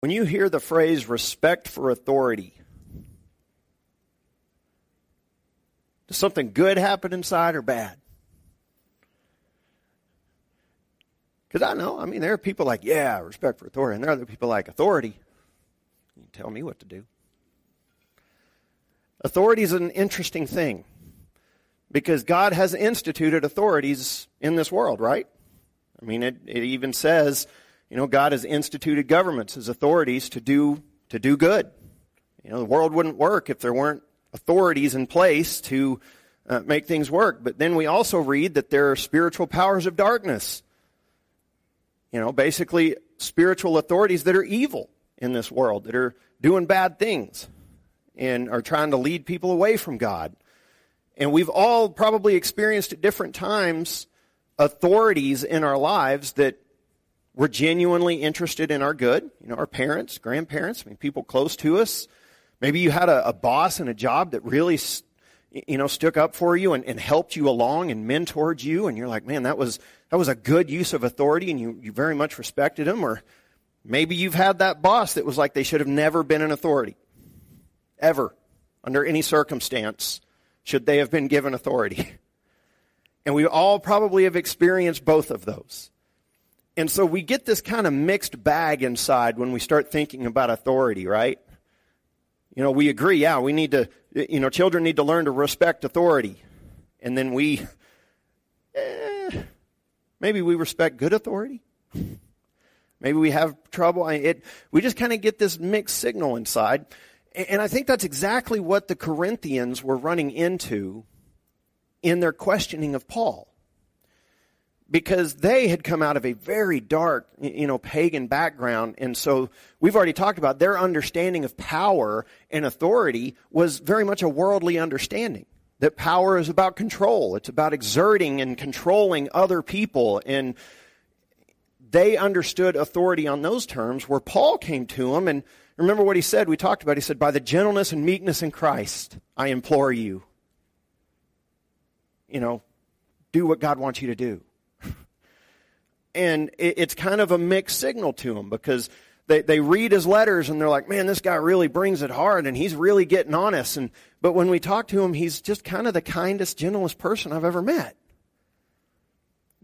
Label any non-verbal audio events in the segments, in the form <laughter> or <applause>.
When you hear the phrase respect for authority, does something good happen inside or bad? Because I know, I mean, there are people like, yeah, respect for authority, and there are other people like, authority. You tell me what to do. Authority is an interesting thing because God has instituted authorities in this world, right? I mean, it, it even says, you know, God has instituted governments as authorities to do, to do good. You know, the world wouldn't work if there weren't authorities in place to uh, make things work. But then we also read that there are spiritual powers of darkness. You know, basically spiritual authorities that are evil in this world, that are doing bad things and are trying to lead people away from God. And we've all probably experienced at different times authorities in our lives that were genuinely interested in our good. You know, our parents, grandparents, I mean, people close to us. Maybe you had a, a boss and a job that really, you know, stuck up for you and, and helped you along and mentored you. And you're like, man, that was, that was a good use of authority and you, you very much respected them. Or maybe you've had that boss that was like they should have never been an authority. Ever. Under any circumstance should they have been given authority. <laughs> And we all probably have experienced both of those. And so we get this kind of mixed bag inside when we start thinking about authority, right? You know, we agree, yeah, we need to, you know, children need to learn to respect authority. And then we, eh, maybe we respect good authority. Maybe we have trouble. It, we just kind of get this mixed signal inside. And I think that's exactly what the Corinthians were running into in their questioning of Paul. Because they had come out of a very dark, you know, pagan background. And so we've already talked about their understanding of power and authority was very much a worldly understanding. That power is about control. It's about exerting and controlling other people. And they understood authority on those terms where Paul came to them and Remember what he said? We talked about. He said, By the gentleness and meekness in Christ, I implore you. You know, do what God wants you to do. And it's kind of a mixed signal to them because they, they read his letters and they're like, man, this guy really brings it hard and he's really getting on us. And, but when we talk to him, he's just kind of the kindest, gentlest person I've ever met.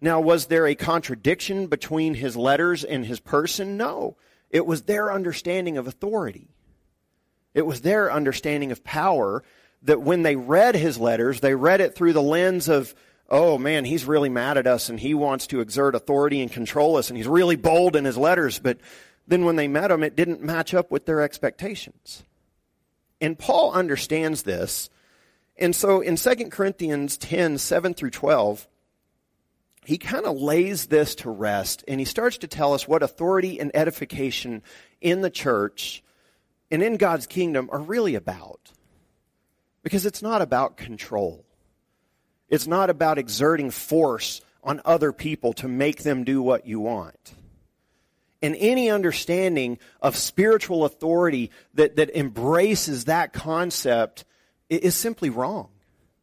Now, was there a contradiction between his letters and his person? No. It was their understanding of authority. It was their understanding of power that when they read his letters, they read it through the lens of, oh man, he's really mad at us and he wants to exert authority and control us and he's really bold in his letters. But then when they met him, it didn't match up with their expectations. And Paul understands this. And so in 2 Corinthians 10, 7 through 12, he kind of lays this to rest and he starts to tell us what authority and edification in the church and in God's kingdom are really about. Because it's not about control. It's not about exerting force on other people to make them do what you want. And any understanding of spiritual authority that, that embraces that concept is simply wrong.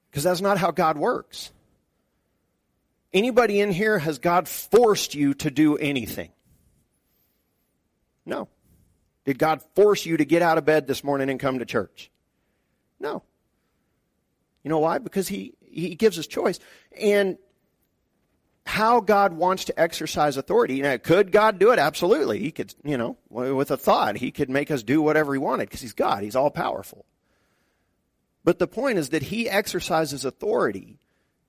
Because that's not how God works. Anybody in here, has God forced you to do anything? No. Did God force you to get out of bed this morning and come to church? No. You know why? Because He, he gives us choice. And how God wants to exercise authority. Now, could God do it? Absolutely. He could, you know, with a thought, He could make us do whatever He wanted because He's God. He's all powerful. But the point is that He exercises authority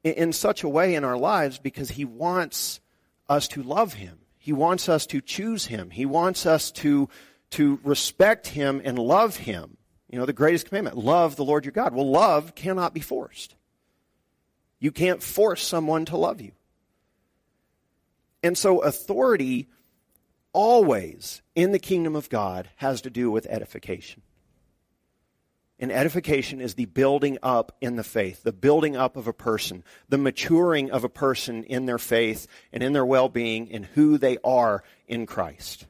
in such a way in our lives because He wants us to love Him. He wants us to choose Him. He wants us to, to respect Him and love Him. You know, the greatest commandment love the Lord your God. Well, love cannot be forced. You can't force someone to love you. And so, authority always in the kingdom of God has to do with edification. And edification is the building up in the faith, the building up of a person, the maturing of a person in their faith and in their well being and who they are in Christ.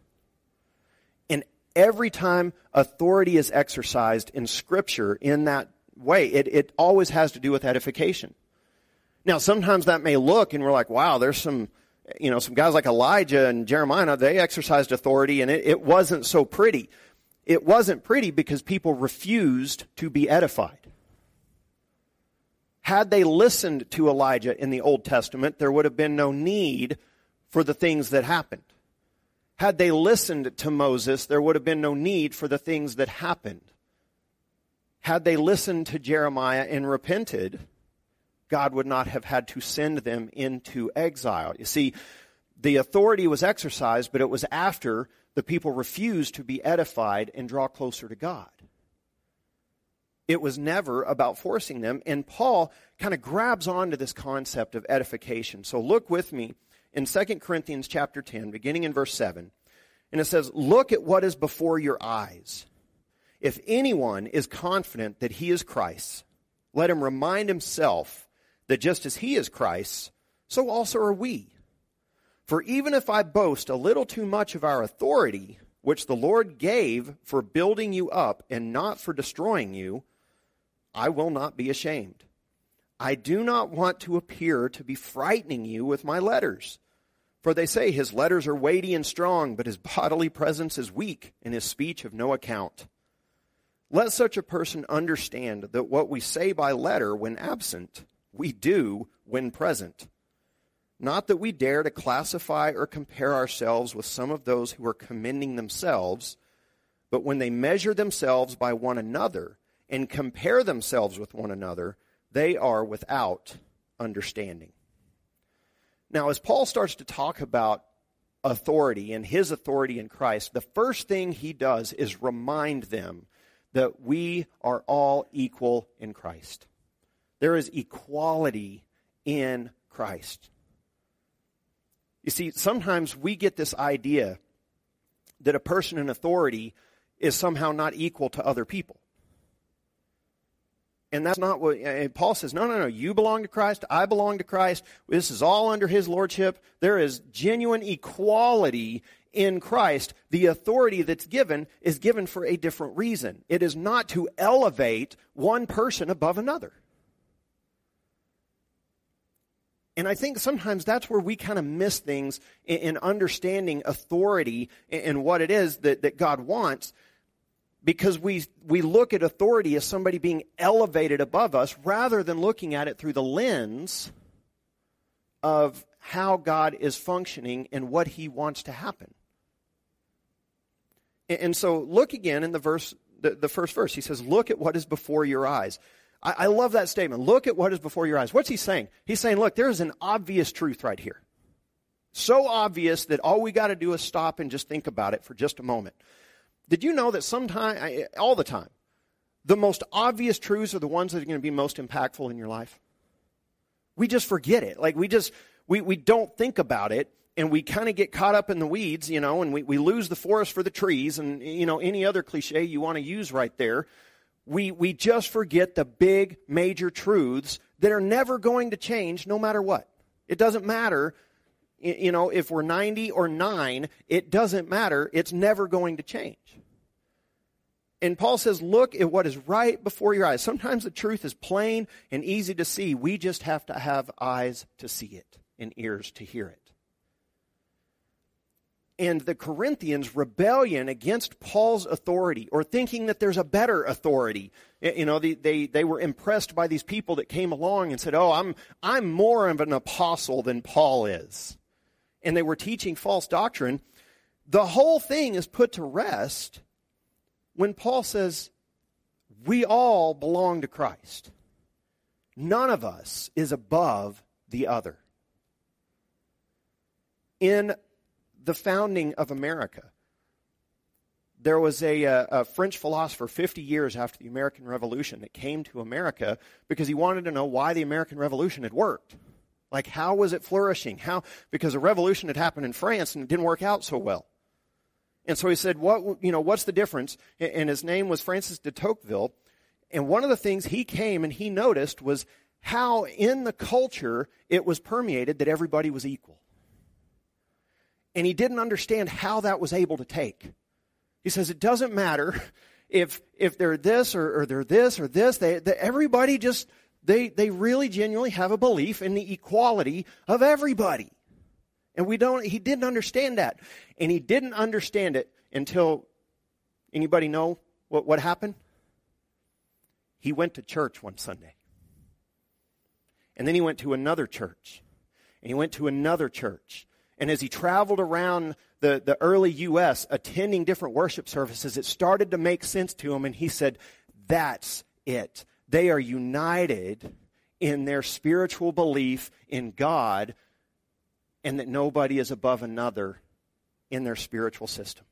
And every time authority is exercised in Scripture in that way, it, it always has to do with edification. Now, sometimes that may look and we're like, wow, there's some, you know, some guys like Elijah and Jeremiah, they exercised authority and it, it wasn't so pretty. It wasn't pretty because people refused to be edified. Had they listened to Elijah in the Old Testament, there would have been no need for the things that happened. Had they listened to Moses, there would have been no need for the things that happened. Had they listened to Jeremiah and repented, God would not have had to send them into exile. You see, the authority was exercised, but it was after the people refused to be edified and draw closer to God. It was never about forcing them. And Paul kind of grabs onto this concept of edification. So look with me in 2 Corinthians chapter 10, beginning in verse 7. And it says, Look at what is before your eyes. If anyone is confident that he is Christ, let him remind himself that just as he is Christ, so also are we. For even if I boast a little too much of our authority, which the Lord gave for building you up and not for destroying you, I will not be ashamed. I do not want to appear to be frightening you with my letters. For they say his letters are weighty and strong, but his bodily presence is weak and his speech of no account. Let such a person understand that what we say by letter when absent, we do when present. Not that we dare to classify or compare ourselves with some of those who are commending themselves, but when they measure themselves by one another and compare themselves with one another, they are without understanding. Now, as Paul starts to talk about authority and his authority in Christ, the first thing he does is remind them that we are all equal in Christ. There is equality in Christ. You see, sometimes we get this idea that a person in authority is somehow not equal to other people. And that's not what and Paul says. No, no, no. You belong to Christ. I belong to Christ. This is all under his lordship. There is genuine equality in Christ. The authority that's given is given for a different reason. It is not to elevate one person above another. And I think sometimes that's where we kind of miss things in, in understanding authority and, and what it is that, that God wants because we, we look at authority as somebody being elevated above us rather than looking at it through the lens of how God is functioning and what he wants to happen. And, and so look again in the verse, the, the first verse. He says, look at what is before your eyes. I, I love that statement. Look at what is before your eyes. What's he saying? He's saying, look, there is an obvious truth right here. So obvious that all we got to do is stop and just think about it for just a moment. Did you know that sometimes, all the time, the most obvious truths are the ones that are going to be most impactful in your life? We just forget it. Like we just, we, we don't think about it and we kind of get caught up in the weeds, you know, and we, we lose the forest for the trees and, you know, any other cliche you want to use right there. We, we just forget the big major truths that are never going to change no matter what. It doesn't matter you know, if we're 90 or 9, it doesn't matter. It's never going to change. And Paul says, look at what is right before your eyes. Sometimes the truth is plain and easy to see. We just have to have eyes to see it and ears to hear it. And the Corinthians' rebellion against Paul's authority or thinking that there's a better authority. You know, they, they, they were impressed by these people that came along and said, Oh, I'm, I'm more of an apostle than Paul is and they were teaching false doctrine, the whole thing is put to rest when Paul says, We all belong to Christ. None of us is above the other. In the founding of America, there was a, a, a, French philosopher 50 years after the American Revolution that came to America because he wanted to know why the American Revolution had worked. Like, how was it flourishing? How? Because a revolution had happened in France and it didn't work out so well. And so he said, what, you know, what's the difference? And his name was Francis de Tocqueville. And one of the things he came and he noticed was how in the culture it was permeated that everybody was equal. And he didn't understand how that was able to take. He says, it doesn't matter if, if they're this or, or they're this or this. They, they, everybody just they, they really genuinely have a belief in the equality of everybody. And we don't, he didn't understand that. And he didn't understand it until, anybody know what, what happened? He went to church one Sunday. And then he went to another church. And he went to another church. And as he traveled around the, the early U.S., attending different worship services, it started to make sense to him. And he said, That's it. They are united in their spiritual belief in God and that nobody is above another in their spiritual system.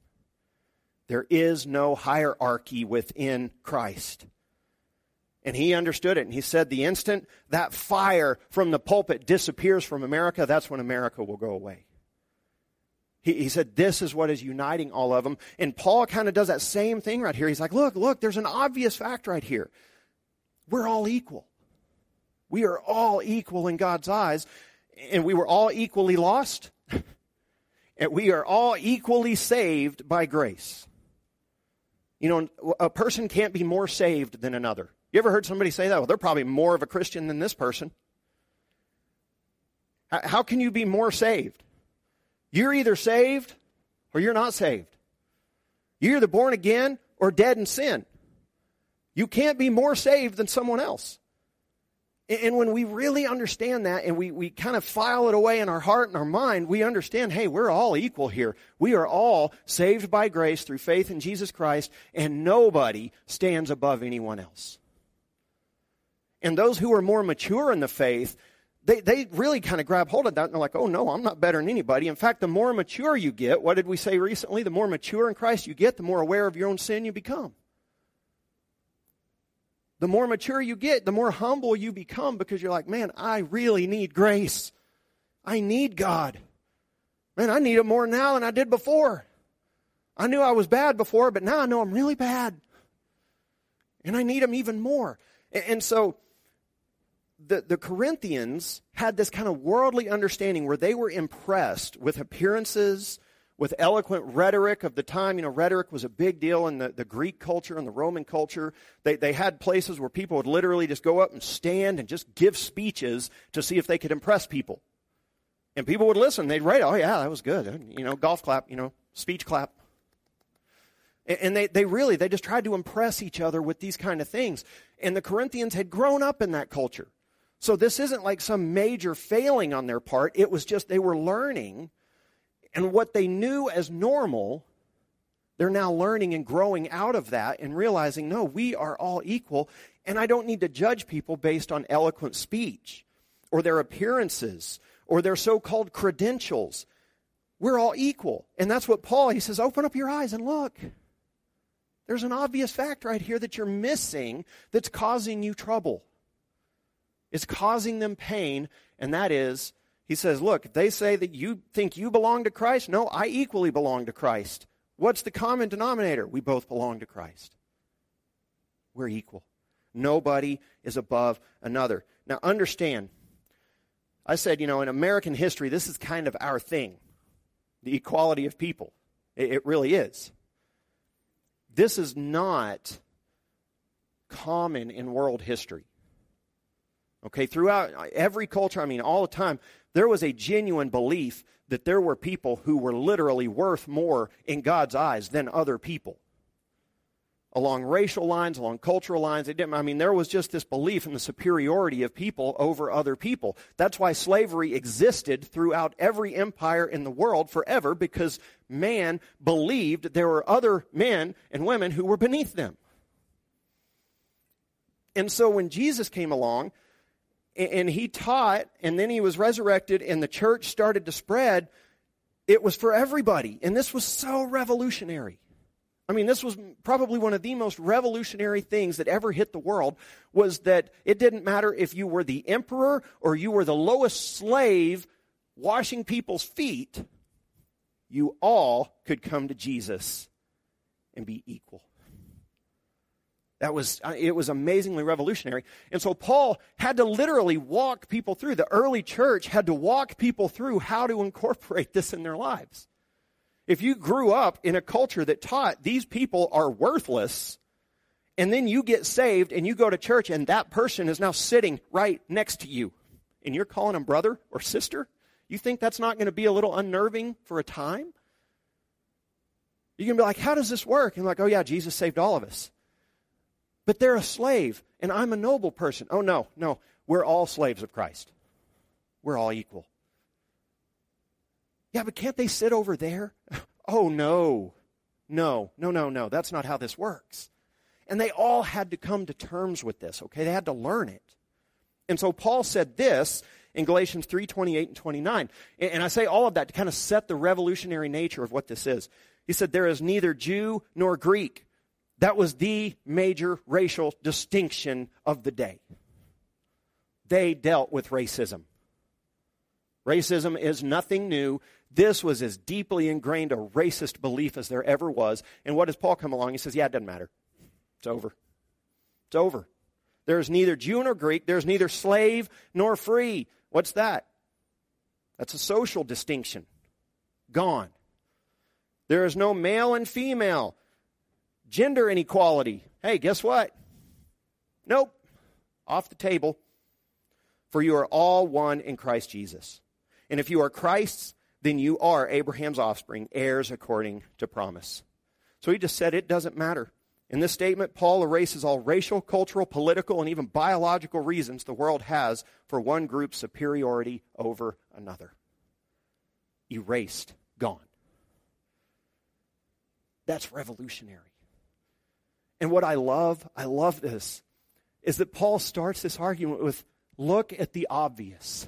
There is no hierarchy within Christ. And he understood it. And he said, the instant that fire from the pulpit disappears from America, that's when America will go away. He, he said, this is what is uniting all of them. And Paul kind of does that same thing right here. He's like, look, look, there's an obvious fact right here. We're all equal. We are all equal in God's eyes. And we were all equally lost. <laughs> and we are all equally saved by grace. You know, a person can't be more saved than another. You ever heard somebody say that? Well, they're probably more of a Christian than this person. How can you be more saved? You're either saved or you're not saved. You're either born again or dead in sin. You can't be more saved than someone else. And when we really understand that and we, we kind of file it away in our heart and our mind, we understand, hey, we're all equal here. We are all saved by grace through faith in Jesus Christ, and nobody stands above anyone else. And those who are more mature in the faith, they, they really kind of grab hold of that and they're like, oh no, I'm not better than anybody. In fact, the more mature you get, what did we say recently? The more mature in Christ you get, the more aware of your own sin you become. The more mature you get, the more humble you become because you're like, man, I really need grace. I need God. Man, I need it more now than I did before. I knew I was bad before, but now I know I'm really bad. And I need Him even more. And so the, the Corinthians had this kind of worldly understanding where they were impressed with appearances, with eloquent rhetoric of the time. You know, rhetoric was a big deal in the, the Greek culture and the Roman culture. They, they had places where people would literally just go up and stand and just give speeches to see if they could impress people. And people would listen. They'd write, oh, yeah, that was good. You know, golf clap, you know, speech clap. And they, they really, they just tried to impress each other with these kind of things. And the Corinthians had grown up in that culture. So this isn't like some major failing on their part. It was just they were learning, and what they knew as normal, they're now learning and growing out of that and realizing, no, we are all equal, and I don't need to judge people based on eloquent speech or their appearances or their so called credentials. We're all equal. And that's what Paul, he says, open up your eyes and look. There's an obvious fact right here that you're missing that's causing you trouble is causing them pain, and that is, he says, look, they say that you think you belong to Christ, no, I equally belong to Christ. What's the common denominator? We both belong to Christ. We're equal. Nobody is above another. Now, understand, I said, you know, in American history, this is kind of our thing the equality of people. It, it really is. This is not common in world history. Okay, throughout uh, every culture, I mean, all the time, there was a genuine belief that there were people who were literally worth more in God's eyes than other people. Along racial lines, along cultural lines, it didn't, I mean, there was just this belief in the superiority of people over other people. That's why slavery existed throughout every empire in the world forever, because man believed there were other men and women who were beneath them. And so when Jesus came along, and he taught, and then he was resurrected, and the church started to spread, it was for everybody. And this was so revolutionary. I mean, this was probably one of the most revolutionary things that ever hit the world was that it didn't matter if you were the emperor or you were the lowest slave washing people's feet, you all could come to Jesus and be equal. That was, uh, it was amazingly revolutionary. And so Paul had to literally walk people through. The early church had to walk people through how to incorporate this in their lives. If you grew up in a culture that taught these people are worthless, and then you get saved and you go to church and that person is now sitting right next to you, and you're calling them brother or sister, You think that's not going to be a little unnerving for a time? You can be like, how does this work? And like, oh yeah, Jesus saved all of us. But they're a slave, and I'm a noble person. Oh no, no. We're all slaves of Christ. We're all equal. Yeah, but can't they sit over there? <laughs> Oh no. No, no, no, no. That's not how this works. And they all had to come to terms with this, okay? They had to learn it. And so Paul said this in Galatians 3 28 and 29. And I say all of that to kind of set the revolutionary nature of what this is. He said, There is neither Jew nor Greek. That was the major racial distinction of the day. They dealt with racism. Racism is nothing new. This was as deeply ingrained a racist belief as there ever was. And what does Paul come along? He says, Yeah, it doesn't matter. It's over. It's over. There's neither Jew nor Greek. There's neither slave nor free. What's that? That's a social distinction. Gone. There is no male and female. Gender inequality. Hey, guess what? Nope. Off the table. For you are all one in Christ Jesus. And if you are Christ's, then you are Abraham's offspring, heirs according to promise. So he just said it doesn't matter. In this statement, Paul erases all racial, cultural, political, and even biological reasons the world has for one group's superiority over another. Erased, gone. That's revolutionary. And what I love, I love this, is that Paul starts this argument with look at the obvious.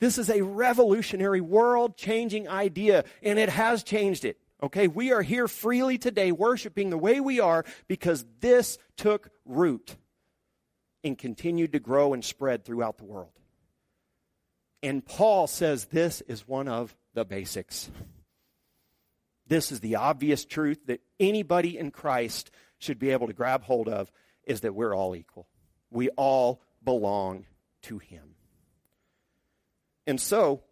This is a revolutionary, world changing idea, and it has changed it. Okay, we are here freely today worshiping the way we are because this took root and continued to grow and spread throughout the world. And Paul says this is one of the basics. This is the obvious truth that anybody in Christ should be able to grab hold of is that we're all equal. We all belong to him. And so,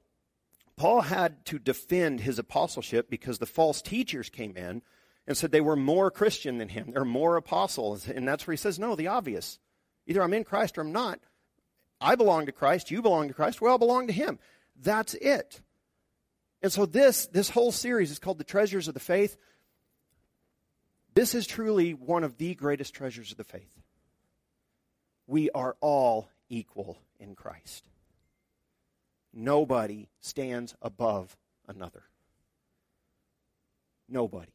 Paul had to defend his apostleship because the false teachers came in and said they were more Christian than him. They're more apostles. And that's where he says, no, the obvious. Either I'm in Christ or I'm not. I belong to Christ. You belong to Christ. We all belong to him. That's it. And so this, this whole series is called The Treasures of the Faith. This is truly one of the greatest treasures of the faith. We are all equal in Christ. Nobody stands above another. Nobody.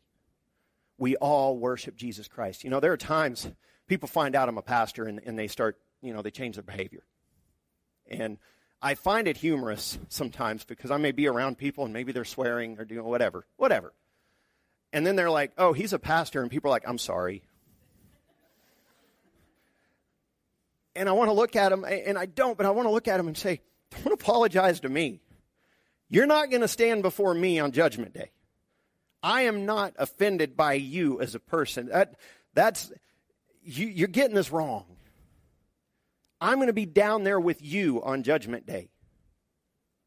We all worship Jesus Christ. You know, there are times people find out I'm a pastor and, and they start, you know, they change their behavior. And I find it humorous sometimes because I may be around people and maybe they're swearing or doing whatever, whatever. And then they're like, oh, he's a pastor. And people are like, I'm sorry. And I want to look at him, and I don't, but I want to look at him and say, don't apologize to me. You're not going to stand before me on Judgment Day. I am not offended by you as a person. That, that's, you, you're getting this wrong. I'm going to be down there with you on Judgment Day,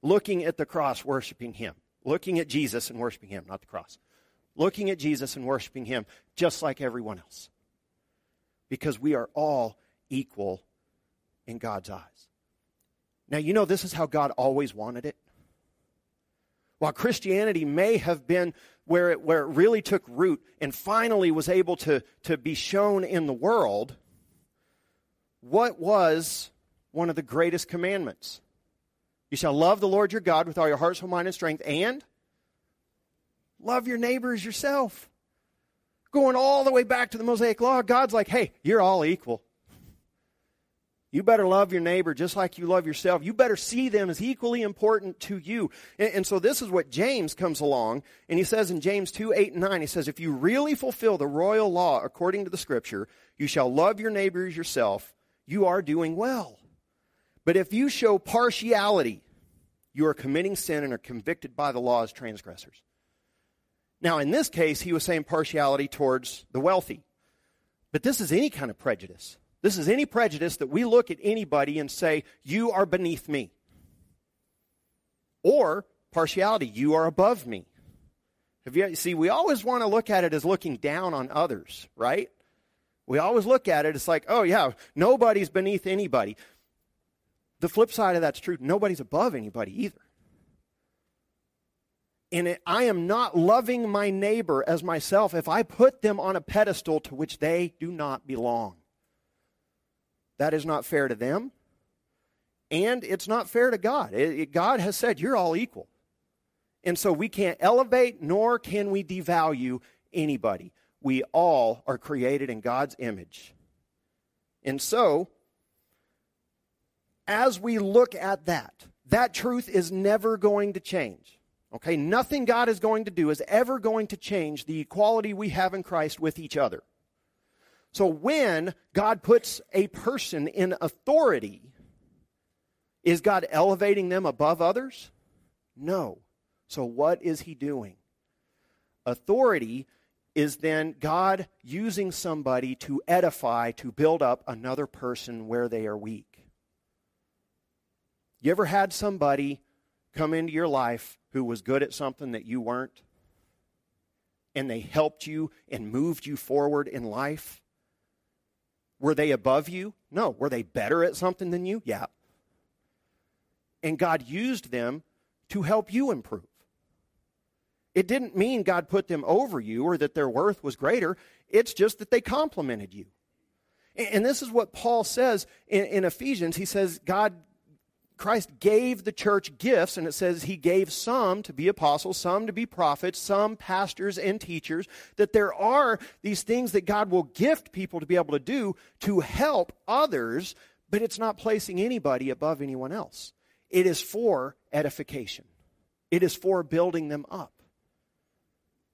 looking at the cross, worshiping Him, looking at Jesus and worshiping Him, not the cross, looking at Jesus and worshiping Him just like everyone else. Because we are all equal in God's eyes. Now, you know, this is how God always wanted it. While Christianity may have been where it, where it really took root and finally was able to, to be shown in the world, what was one of the greatest commandments? You shall love the Lord your God with all your heart, soul, mind, and strength, and love your neighbor as yourself. Going all the way back to the Mosaic Law, God's like, hey, you're all equal. You better love your neighbor just like you love yourself. You better see them as equally important to you. And, and, so this is what James comes along, and he says in James 2, 8, and 9, he says, If you really fulfill the royal law according to the scripture, you shall love your neighbor as yourself, you are doing well. But if you show partiality, you are committing sin and are convicted by the law as transgressors. Now, in this case, he was saying partiality towards the wealthy. But this is any kind of prejudice. This is any prejudice that we look at anybody and say, you are beneath me. Or partiality, you are above me. Have you, see, we always want to look at it as looking down on others, right? We always look at it, it's like, oh yeah, nobody's beneath anybody. The flip side of that's true. Nobody's above anybody either. And it, I am not loving my neighbor as myself if I put them on a pedestal to which they do not belong. That is not fair to them, and it's not fair to God. It, it, God has said, You're all equal. And so we can't elevate nor can we devalue anybody. We all are created in God's image. And so, as we look at that, that truth is never going to change. Okay, nothing God is going to do is ever going to change the equality we have in Christ with each other. So when God puts a person in authority, is God elevating them above others? No. So what is he doing? Authority is then God using somebody to edify, to build up another person where they are weak. You ever had somebody come into your life who was good at something that you weren't? And they helped you and moved you forward in life? Were they above you? No. Were they better at something than you? Yeah. And God used them to help you improve. It didn't mean God put them over you or that their worth was greater. It's just that they complemented you. And this is what Paul says in, in Ephesians. He says, God Christ gave the church gifts, and it says he gave some to be apostles, some to be prophets, some pastors and teachers, that there are these things that God will gift people to be able to do to help others, but it's not placing anybody above anyone else. It is for edification, it is for building them up.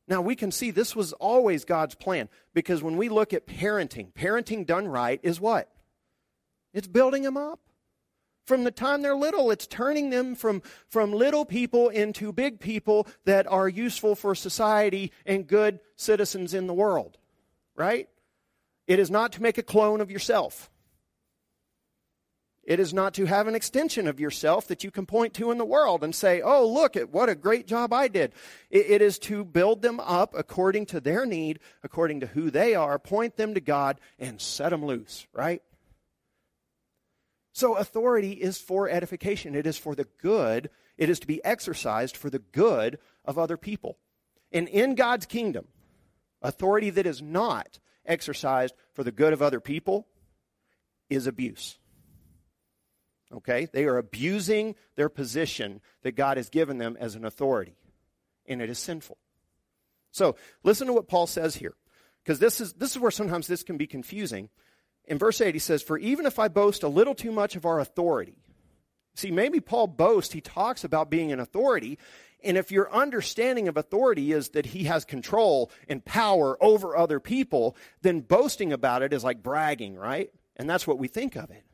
Now, we can see this was always God's plan because when we look at parenting, parenting done right is what? It's building them up. From the time they're little, it's turning them from, from little people into big people that are useful for society and good citizens in the world. Right? It is not to make a clone of yourself. It is not to have an extension of yourself that you can point to in the world and say, oh, look at what a great job I did. It, it is to build them up according to their need, according to who they are, point them to God, and set them loose, right? So authority is for edification. It is for the good. It is to be exercised for the good of other people. And in God's kingdom, authority that is not exercised for the good of other people is abuse. Okay? They are abusing their position that God has given them as an authority. And it is sinful. So listen to what Paul says here. Because this is, this is where sometimes this can be confusing in verse 8, he says, For even if I boast a little too much of our authority. See, maybe Paul boasts, he talks about being an authority. And if your understanding of authority is that he has control and power over other people, then boasting about it is like bragging, right? And that's what we think of it.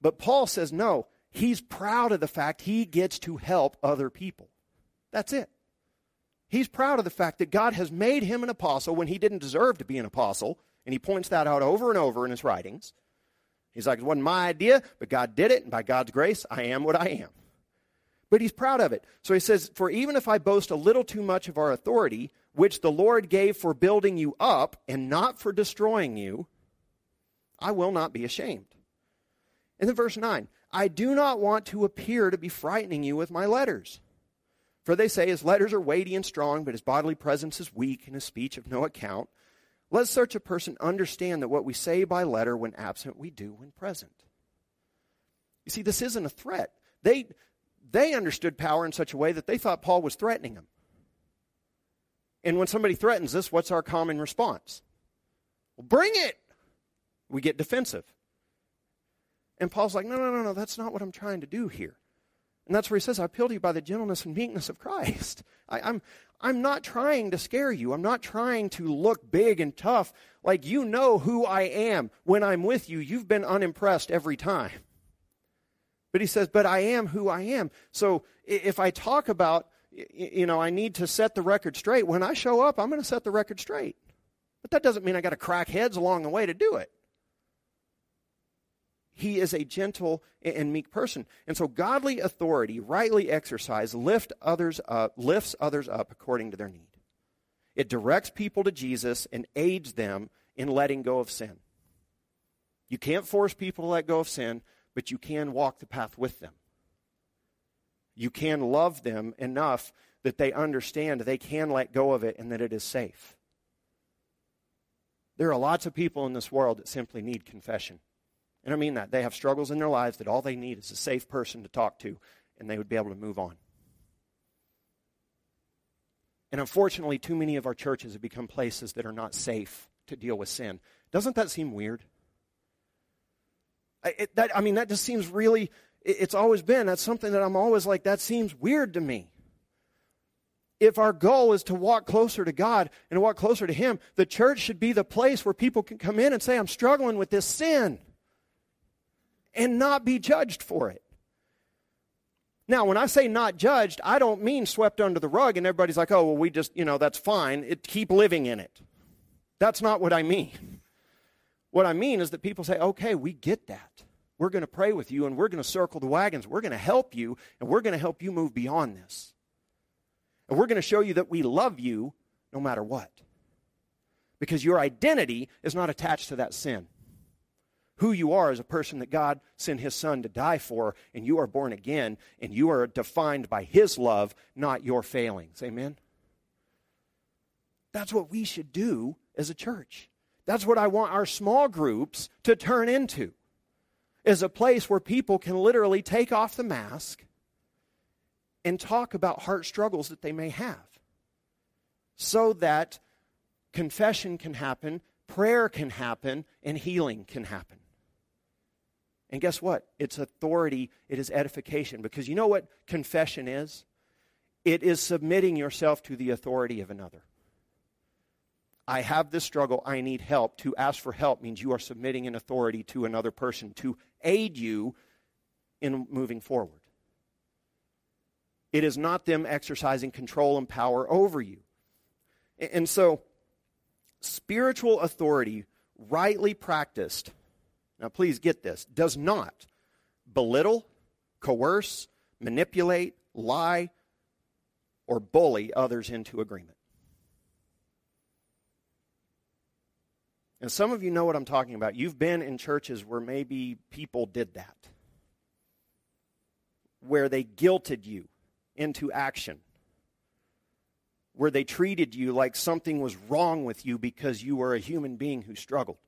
But Paul says, no, he's proud of the fact he gets to help other people. That's it. He's proud of the fact that God has made him an apostle when he didn't deserve to be an apostle and he points that out over and over in his writings. He's like, it wasn't my idea, but God did it, and by God's grace, I am what I am. But he's proud of it. So he says, For even if I boast a little too much of our authority, which the Lord gave for building you up and not for destroying you, I will not be ashamed. And then verse 9 I do not want to appear to be frightening you with my letters. For they say his letters are weighty and strong, but his bodily presence is weak and his speech of no account. Let such a person understand that what we say by letter when absent, we do when present. You see, this isn't a threat. They, they understood power in such a way that they thought Paul was threatening them. And when somebody threatens us, what's our common response? Well, bring it. We get defensive. And Paul's like, no, no, no, no, that's not what I'm trying to do here. And that's where he says, I appeal to you by the gentleness and meekness of Christ. I, am I'm, I'm not trying to scare you. I'm not trying to look big and tough. Like you know who I am. When I'm with you, you've been unimpressed every time. But he says, but I am who I am. So if I talk about, you know, I need to set the record straight, when I show up, I'm going to set the record straight. But that doesn't mean I got to crack heads along the way to do it. He is a gentle and meek person. And so godly authority, rightly exercised, lift others up, lifts others up according to their need. It directs people to Jesus and aids them in letting go of sin. You can't force people to let go of sin, but you can walk the path with them. You can love them enough that they understand they can let go of it and that it is safe. There are lots of people in this world that simply need confession. And I mean that. They have struggles in their lives that all they need is a safe person to talk to, and they would be able to move on. And unfortunately, too many of our churches have become places that are not safe to deal with sin. Doesn't that seem weird? I, it, that, I mean, that just seems really, it, it's always been, that's something that I'm always like, that seems weird to me. If our goal is to walk closer to God and walk closer to Him, the church should be the place where people can come in and say, I'm struggling with this sin, and not be judged for it. Now, when I say not judged, I don't mean swept under the rug and everybody's like, oh, well, we just, you know, that's fine. It, keep living in it. That's not what I mean. What I mean is that people say, okay, we get that. We're going to pray with you and we're going to circle the wagons. We're going to help you and we're going to help you move beyond this. And we're going to show you that we love you no matter what. Because your identity is not attached to that sin. Who you are is a person that God sent his son to die for, and you are born again, and you are defined by his love, not your failings. Amen? That's what we should do as a church. That's what I want our small groups to turn into. Is a place where people can literally take off the mask and talk about heart struggles that they may have. So that confession can happen, prayer can happen, and healing can happen. And guess what? It's authority, it is edification. Because you know what confession is? It is submitting yourself to the authority of another. I have this struggle, I need help. To ask for help means you are submitting an authority to another person to aid you in moving forward. It is not them exercising control and power over you. And so, spiritual authority, rightly practiced, now please get this, does not belittle, coerce, manipulate, lie, or bully others into agreement. And some of you know what I'm talking about. You've been in churches where maybe people did that, where they guilted you into action, where they treated you like something was wrong with you because you were a human being who struggled.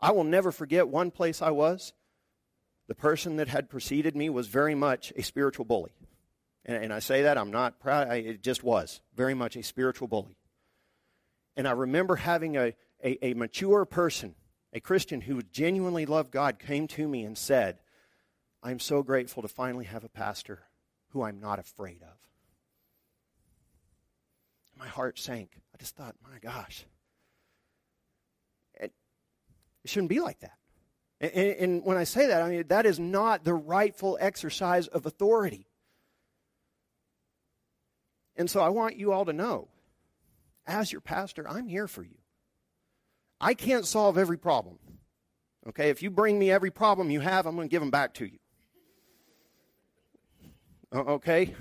I will never forget one place I was. The person that had preceded me was very much a spiritual bully. And, and I say that, I'm not proud, I, it just was very much a spiritual bully. And I remember having a, a, a mature person, a Christian who genuinely loved God, came to me and said, I'm so grateful to finally have a pastor who I'm not afraid of. My heart sank. I just thought, my gosh, it shouldn't be like that. And, and, when I say that, I mean, that is not the rightful exercise of authority. And so I want you all to know, as your pastor, I'm here for you. I can't solve every problem. Okay, if you bring me every problem you have, I'm going to give them back to you. Okay?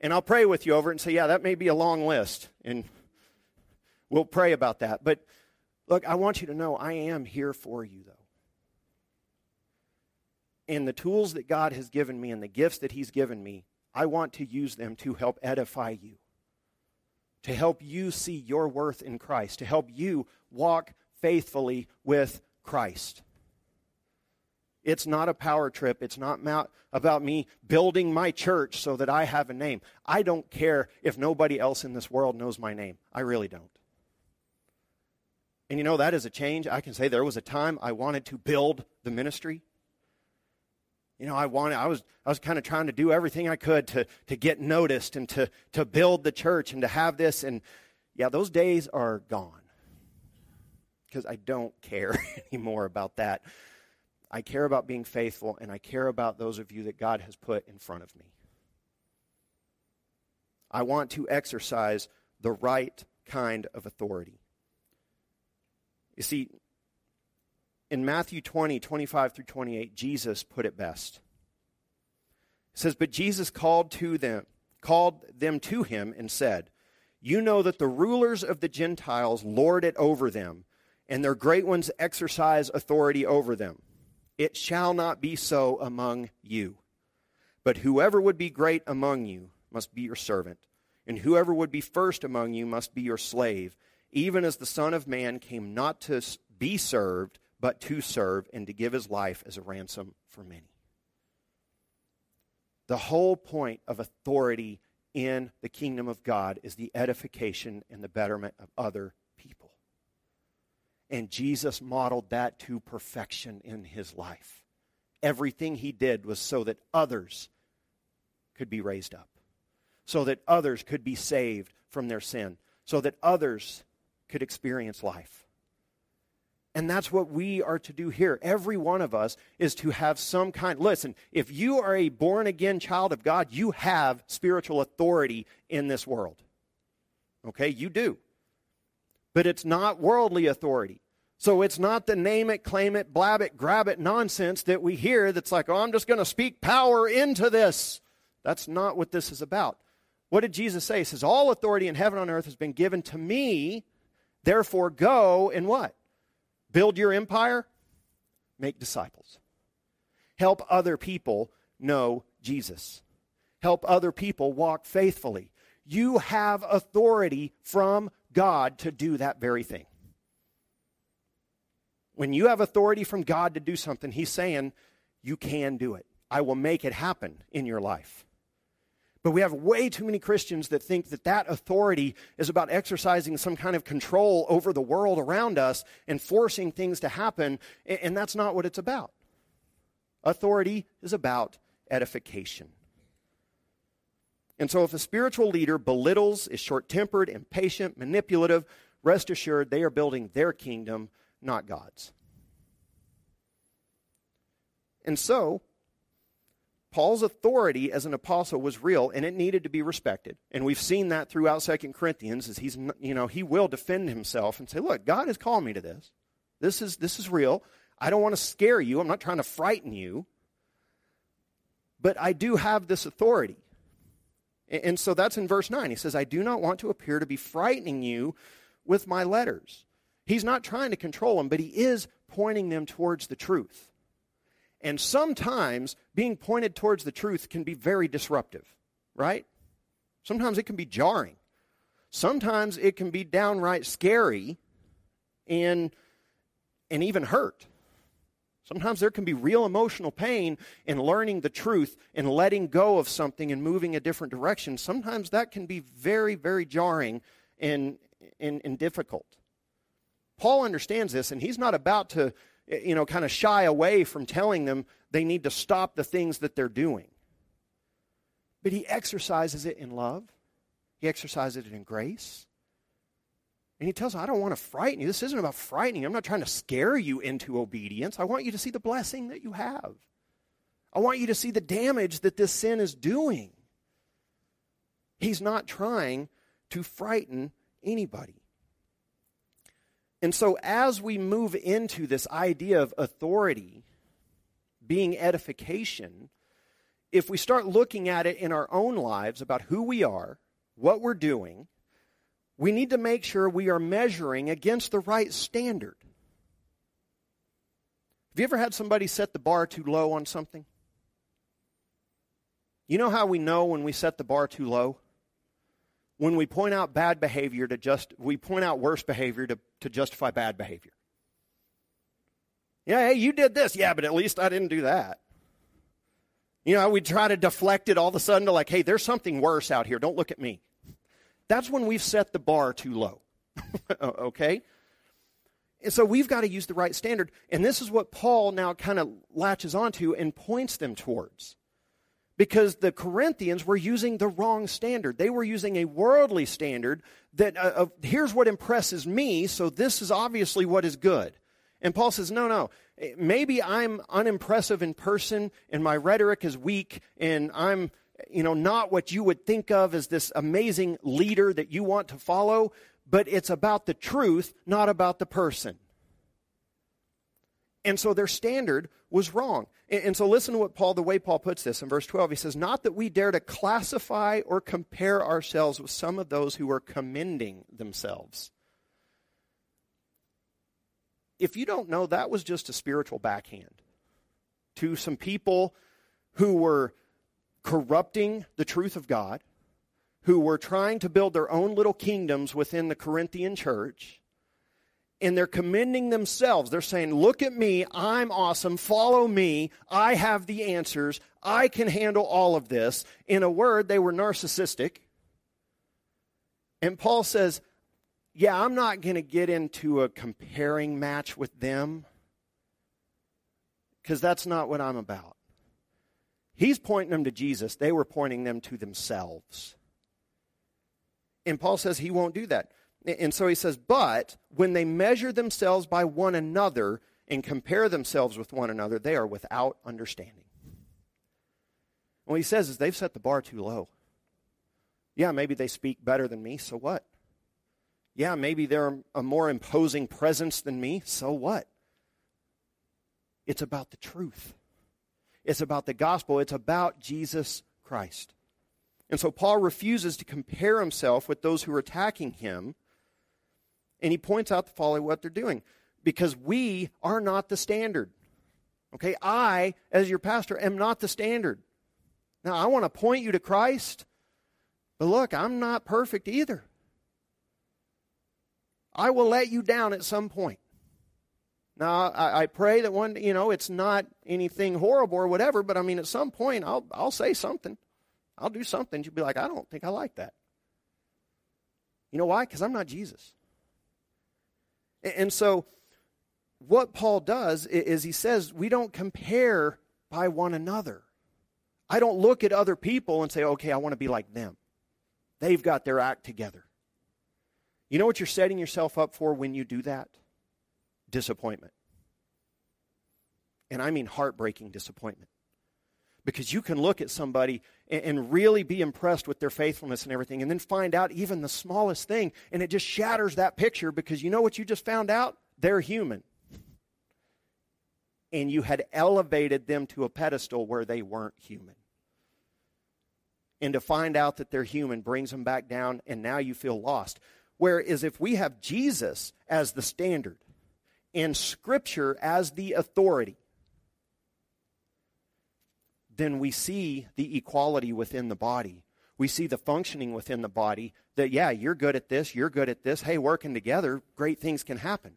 And I'll pray with you over it and say, yeah, that may be a long list. And we'll pray about that. But look, I want you to know I am here for you, though. And the tools that God has given me and the gifts that He's given me, I want to use them to help edify you to help you see your worth in Christ, to help you walk faithfully with Christ. It's not a power trip. It's not about me building my church so that I have a name. I don't care if nobody else in this world knows my name. I really don't. And you know, that is a change. I can say there was a time I wanted to build the ministry. You know, I wanted, I was, I was kind of trying to do everything I could to, to get noticed and to, to build the church and to have this. And yeah, those days are gone because I don't care <laughs> anymore about that. I care about being faithful and I care about those of you that God has put in front of me. I want to exercise the right kind of authority. You see, in Matthew 20, 25 through 28, Jesus put it best. It says, But Jesus called to them, called them to him and said, You know that the rulers of the Gentiles lord it over them, and their great ones exercise authority over them. It shall not be so among you. But whoever would be great among you must be your servant, and whoever would be first among you must be your slave, even as the Son of Man came not to be served, but to serve, and to give his life as a ransom for many. The whole point of authority in the kingdom of God is the edification and the betterment of other people. And Jesus modeled that to perfection in his life. Everything he did was so that others could be raised up, so that others could be saved from their sin, so that others could experience life. And that's what we are to do here. Every one of us is to have some kind. Listen, if you are a born again child of God, you have spiritual authority in this world. Okay, you do. But it's not worldly authority. So it's not the name it, claim it, blab it, grab it nonsense that we hear that's like, oh, I'm just going to speak power into this. That's not what this is about. What did Jesus say? He says, All authority in heaven and on earth has been given to me. Therefore, go and what? Build your empire, make disciples. Help other people know Jesus. Help other people walk faithfully. You have authority from God to do that very thing. When you have authority from God to do something, He's saying, You can do it. I will make it happen in your life. But we have way too many Christians that think that that authority is about exercising some kind of control over the world around us and forcing things to happen, and that's not what it's about. Authority is about edification. And so, if a spiritual leader belittles, is short tempered, impatient, manipulative, rest assured they are building their kingdom, not God's. And so, Paul's authority as an apostle was real and it needed to be respected. And we've seen that throughout Second Corinthians as he's you know, he will defend himself and say, "Look, God has called me to this. This is this is real. I don't want to scare you. I'm not trying to frighten you. But I do have this authority." And so that's in verse 9. He says, "I do not want to appear to be frightening you with my letters." He's not trying to control them, but he is pointing them towards the truth. And sometimes being pointed towards the truth can be very disruptive, right? Sometimes it can be jarring. Sometimes it can be downright scary and, and even hurt. Sometimes there can be real emotional pain in learning the truth and letting go of something and moving a different direction. Sometimes that can be very, very jarring and, and, and difficult. Paul understands this, and he's not about to Eh, you know, kind of shy away from telling them they need to stop the things that they're doing. But he exercises it in love, he exercises it in grace. And he tells them, I don't want to frighten you. This isn't about frightening. I'm not trying to scare you into obedience. I want you to see the blessing that you have. I want you to see the damage that this sin is doing. He's not trying to frighten anybody. And so, as we move into this idea of authority being edification, if we start looking at it in our own lives about who we are, what we're doing, we need to make sure we are measuring against the right standard. Have you ever had somebody set the bar too low on something? You know how we know when we set the bar too low? When we point out bad behavior to just we point out worse behavior to, to justify bad behavior. Yeah, hey, you did this. Yeah, but at least I didn't do that. You know, we try to deflect it all of a sudden to like, hey, there's something worse out here. Don't look at me. That's when we've set the bar too low. <laughs> okay? And so we've got to use the right standard. And this is what Paul now kind of latches onto and points them towards because the Corinthians were using the wrong standard. They were using a worldly standard that, uh, uh, here's what impresses me, so this is obviously what is good. And Paul says, no, no. Maybe I'm unimpressive in person and my rhetoric is weak and I'm, you know, not what you would think of as this amazing leader that you want to follow, but it's about the truth, not about the person. And so their standard was wrong. And, and, so listen to what Paul, the way Paul puts this in verse 12. He says, Not that we dare to classify or compare ourselves with some of those who are commending themselves. If you don't know, that was just a spiritual backhand to some people who were corrupting the truth of God, who were trying to build their own little kingdoms within the Corinthian church. And they're commending themselves. They're saying, Look at me. I'm awesome. Follow me. I have the answers. I can handle all of this. In a word, they were narcissistic. And Paul says, Yeah, I'm not going to get into a comparing match with them because that's not what I'm about. He's pointing them to Jesus, they were pointing them to themselves. And Paul says he won't do that. And so he says, but when they measure themselves by one another and compare themselves with one another, they are without understanding. What he says is they've set the bar too low. Yeah, maybe they speak better than me, so what? Yeah, maybe they're a more imposing presence than me, so what? It's about the truth. It's about the gospel. It's about Jesus Christ. And so Paul refuses to compare himself with those who are attacking him. And he points out the folly of what they're doing. Because we are not the standard. Okay, I, as your pastor, am not the standard. Now, I want to point you to Christ, but look, I'm not perfect either. I will let you down at some point. Now, I, I, pray that one, you know, it's not anything horrible or whatever, but I mean, at some point, I'll, I'll say something. I'll do something. You'll be like, I don't think I like that. You know why? Because I'm not Jesus. And, so, what Paul does is he says, we don't compare by one another. I don't look at other people and say, okay, I want to be like them. They've got their act together. You know what you're setting yourself up for when you do that? disappointment. And I mean heartbreaking disappointment. Because you can look at somebody and, really be impressed with their faithfulness and everything, and then find out even the smallest thing, and it just shatters that picture because you know what you just found out? They're human. And you had elevated them to a pedestal where they weren't human. And to find out that they're human brings them back down, and now you feel lost. Whereas if we have Jesus as the standard, and Scripture as the authority, then we see the equality within the body. We see the functioning within the body that, yeah, you're good at this, you're good at this. Hey, working together, great things can happen.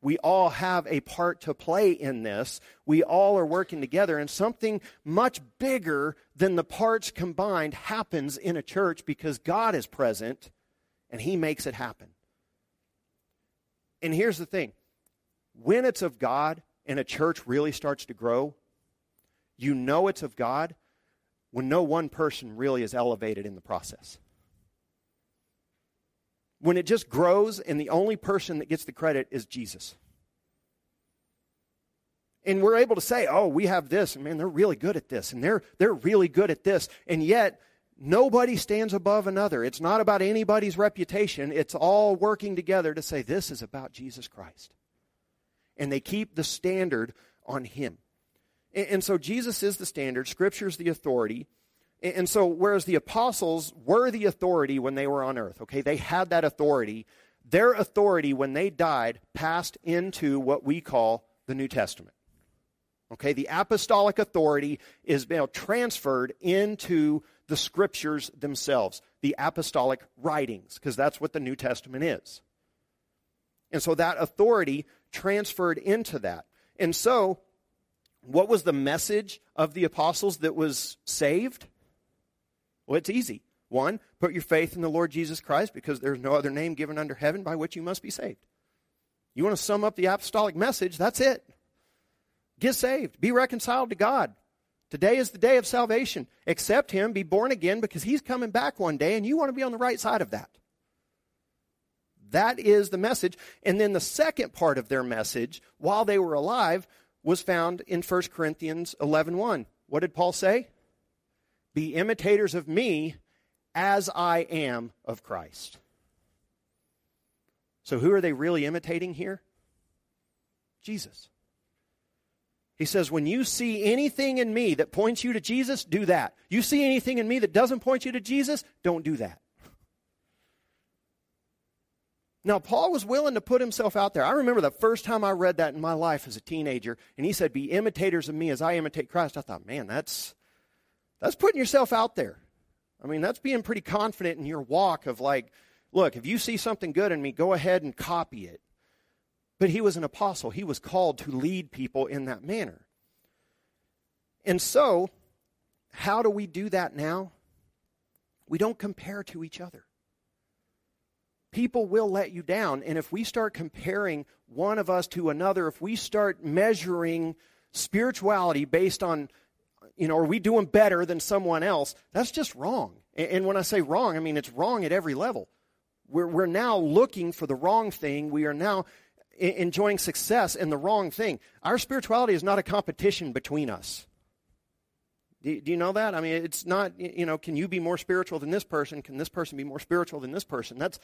We all have a part to play in this. We all are working together, and something much bigger than the parts combined happens in a church because God is present and He makes it happen. And here's the thing when it's of God and a church really starts to grow, you know it's of God when no one person really is elevated in the process. When it just grows and the only person that gets the credit is Jesus. And we're able to say, oh, we have this, and man, they're really good at this, and they're, they're really good at this. And yet, Nobody stands above another. It's not about anybody's reputation. It's all working together to say this is about Jesus Christ. And they keep the standard on Him. And, so Jesus is the standard, Scripture is the authority. And so, whereas the apostles were the authority when they were on earth, okay, they had that authority, their authority when they died passed into what we call the New Testament. Okay, the apostolic authority is now transferred into the scriptures themselves, the apostolic writings, because that's what the New Testament is. And so that authority transferred into that. And so, what was the message of the apostles that was saved? Well, it's easy. One, put your faith in the Lord Jesus Christ because there's no other name given under heaven by which you must be saved. You want to sum up the apostolic message? That's it. Get saved. Be reconciled to God. Today is the day of salvation. Accept Him, be born again, because He's coming back one day, and you want to be on the right side of that. That is the message. And then the second part of their message, while they were alive, was found in 1 Corinthians 11.1. 1. What did Paul say? Be imitators of me as I am of Christ. So who are they really imitating here? Jesus. He says, when you see anything in me that points you to Jesus, do that. You see anything in me that doesn't point you to Jesus, don't do that. Now, Paul was willing to put himself out there. I remember the first time I read that in my life as a teenager, and he said, Be imitators of me as I imitate Christ. I thought, man, that's, That's putting yourself out there. I mean, that's being pretty confident in your walk of like, look, if you see something good in me, go ahead and copy it. But he was an apostle. He was called to lead people in that manner. And so, how do we do that now? We don't compare to each other. People will let you down. And if we start comparing one of us to another, if we start measuring spirituality based on, you know, are we doing better than someone else? That's just wrong. And when I say wrong, I mean it's wrong at every level. We're, we're now looking for the wrong thing. We are now enjoying success in the wrong thing. Our spirituality is not a competition between us. Do, do, you know that? I mean, it's not, you know, can you be more spiritual than this person? Can this person be more spiritual than this person? That's,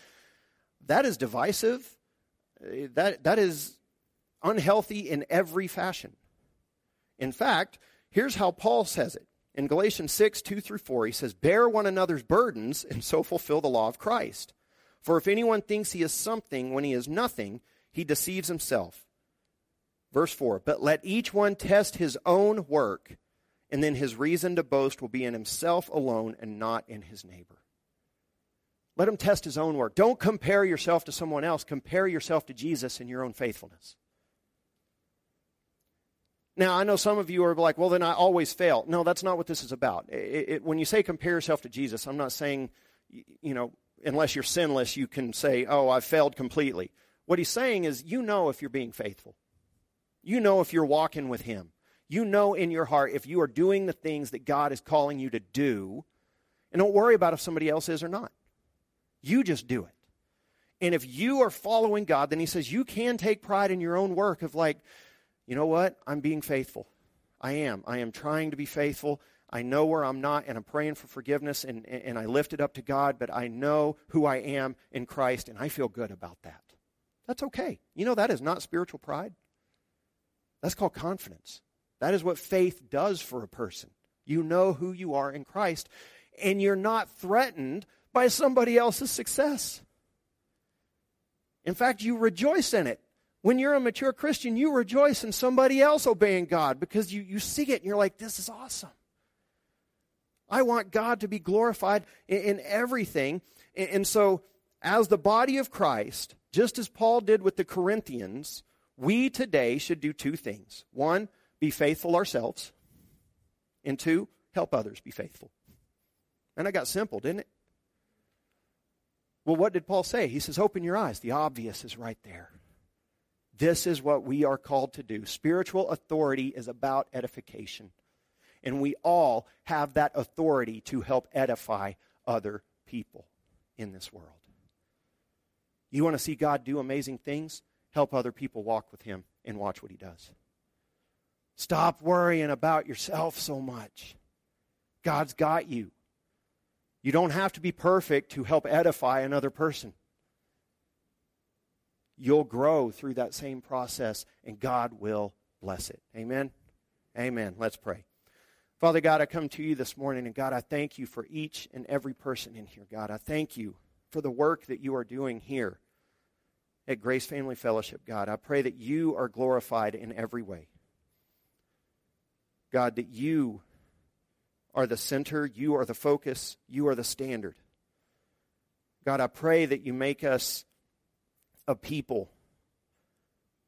that is divisive. Uh, that, that is unhealthy in every fashion. In fact, here's how Paul says it. In Galatians 6, 2 through 4, he says, Bear one another's burdens and so fulfill the law of Christ. For if anyone thinks he is something when he is nothing, he deceives himself. Verse 4 But let each one test his own work, and then his reason to boast will be in himself alone and not in his neighbor. Let him test his own work. Don't compare yourself to someone else. Compare yourself to Jesus in your own faithfulness. Now, I know some of you are like, well, then I always fail. No, that's not what this is about. It, it, when you say compare yourself to Jesus, I'm not saying, you know, unless you're sinless, you can say, oh, I've failed completely. What he's saying is, you know if you're being faithful. You know if you're walking with him. You know in your heart if you are doing the things that God is calling you to do. And don't worry about if somebody else is or not. You just do it. And if you are following God, then he says you can take pride in your own work of like, you know what? I'm being faithful. I am. I am trying to be faithful. I know where I'm not, and I'm praying for forgiveness, and, and I lift it up to God, but I know who I am in Christ, and I feel good about that. That's okay. You know, that is not spiritual pride. That's called confidence. That is what faith does for a person. You know who you are in Christ, and you're not threatened by somebody else's success. In fact, you rejoice in it. When you're a mature Christian, you rejoice in somebody else obeying God because you, you see it and you're like, this is awesome. I want God to be glorified in, in everything. And, and so, as the body of Christ, just as Paul did with the Corinthians, we today should do two things. One, be faithful ourselves. And two, help others be faithful. And I got simple, didn't it? Well, what did Paul say? He says, Open your eyes. The obvious is right there. This is what we are called to do. Spiritual authority is about edification. And we all have that authority to help edify other people in this world. You want to see God do amazing things? Help other people walk with Him and watch what He does. Stop worrying about yourself so much. God's got you. You don't have to be perfect to help edify another person. You'll grow through that same process, and God will bless it. Amen? Amen. Let's pray. Father God, I come to you this morning, and God, I thank you for each and every person in here. God, I thank you for the work that you are doing here at Grace Family Fellowship, God. I pray that you are glorified in every way. God, that you are the center, you are the focus, you are the standard. God, I pray that you make us a people,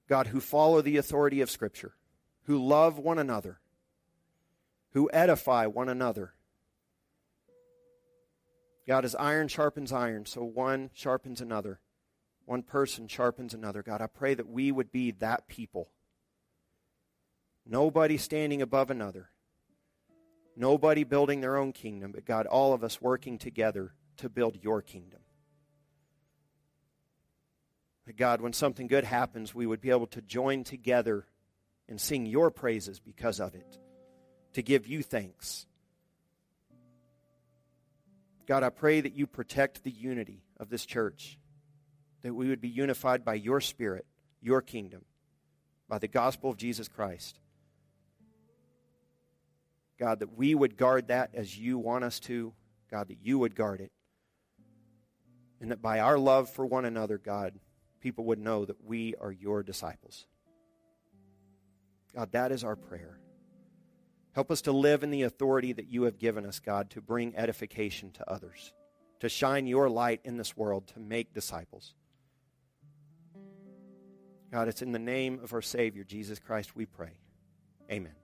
God, who follow the authority of Scripture, who love one another, who edify one another. God, as iron sharpens iron, so one sharpens another. One person sharpens another. God, I pray that we would be that people. Nobody standing above another. Nobody building their own kingdom, but God, all of us working together to build your kingdom. That God, when something good happens, we would be able to join together and sing your praises because of it, to give you thanks. God, I pray that you protect the unity of this church that we would be unified by your Spirit, your kingdom, by the gospel of Jesus Christ. God, that we would guard that as you want us to. God, that you would guard it. And that by our love for one another, God, people would know that we are your disciples. God, that is our prayer. Help us to live in the authority that you have given us, God, to bring edification to others, to shine your light in this world, to make disciples. God, it's in the name of our Savior, Jesus Christ, we pray. Amen.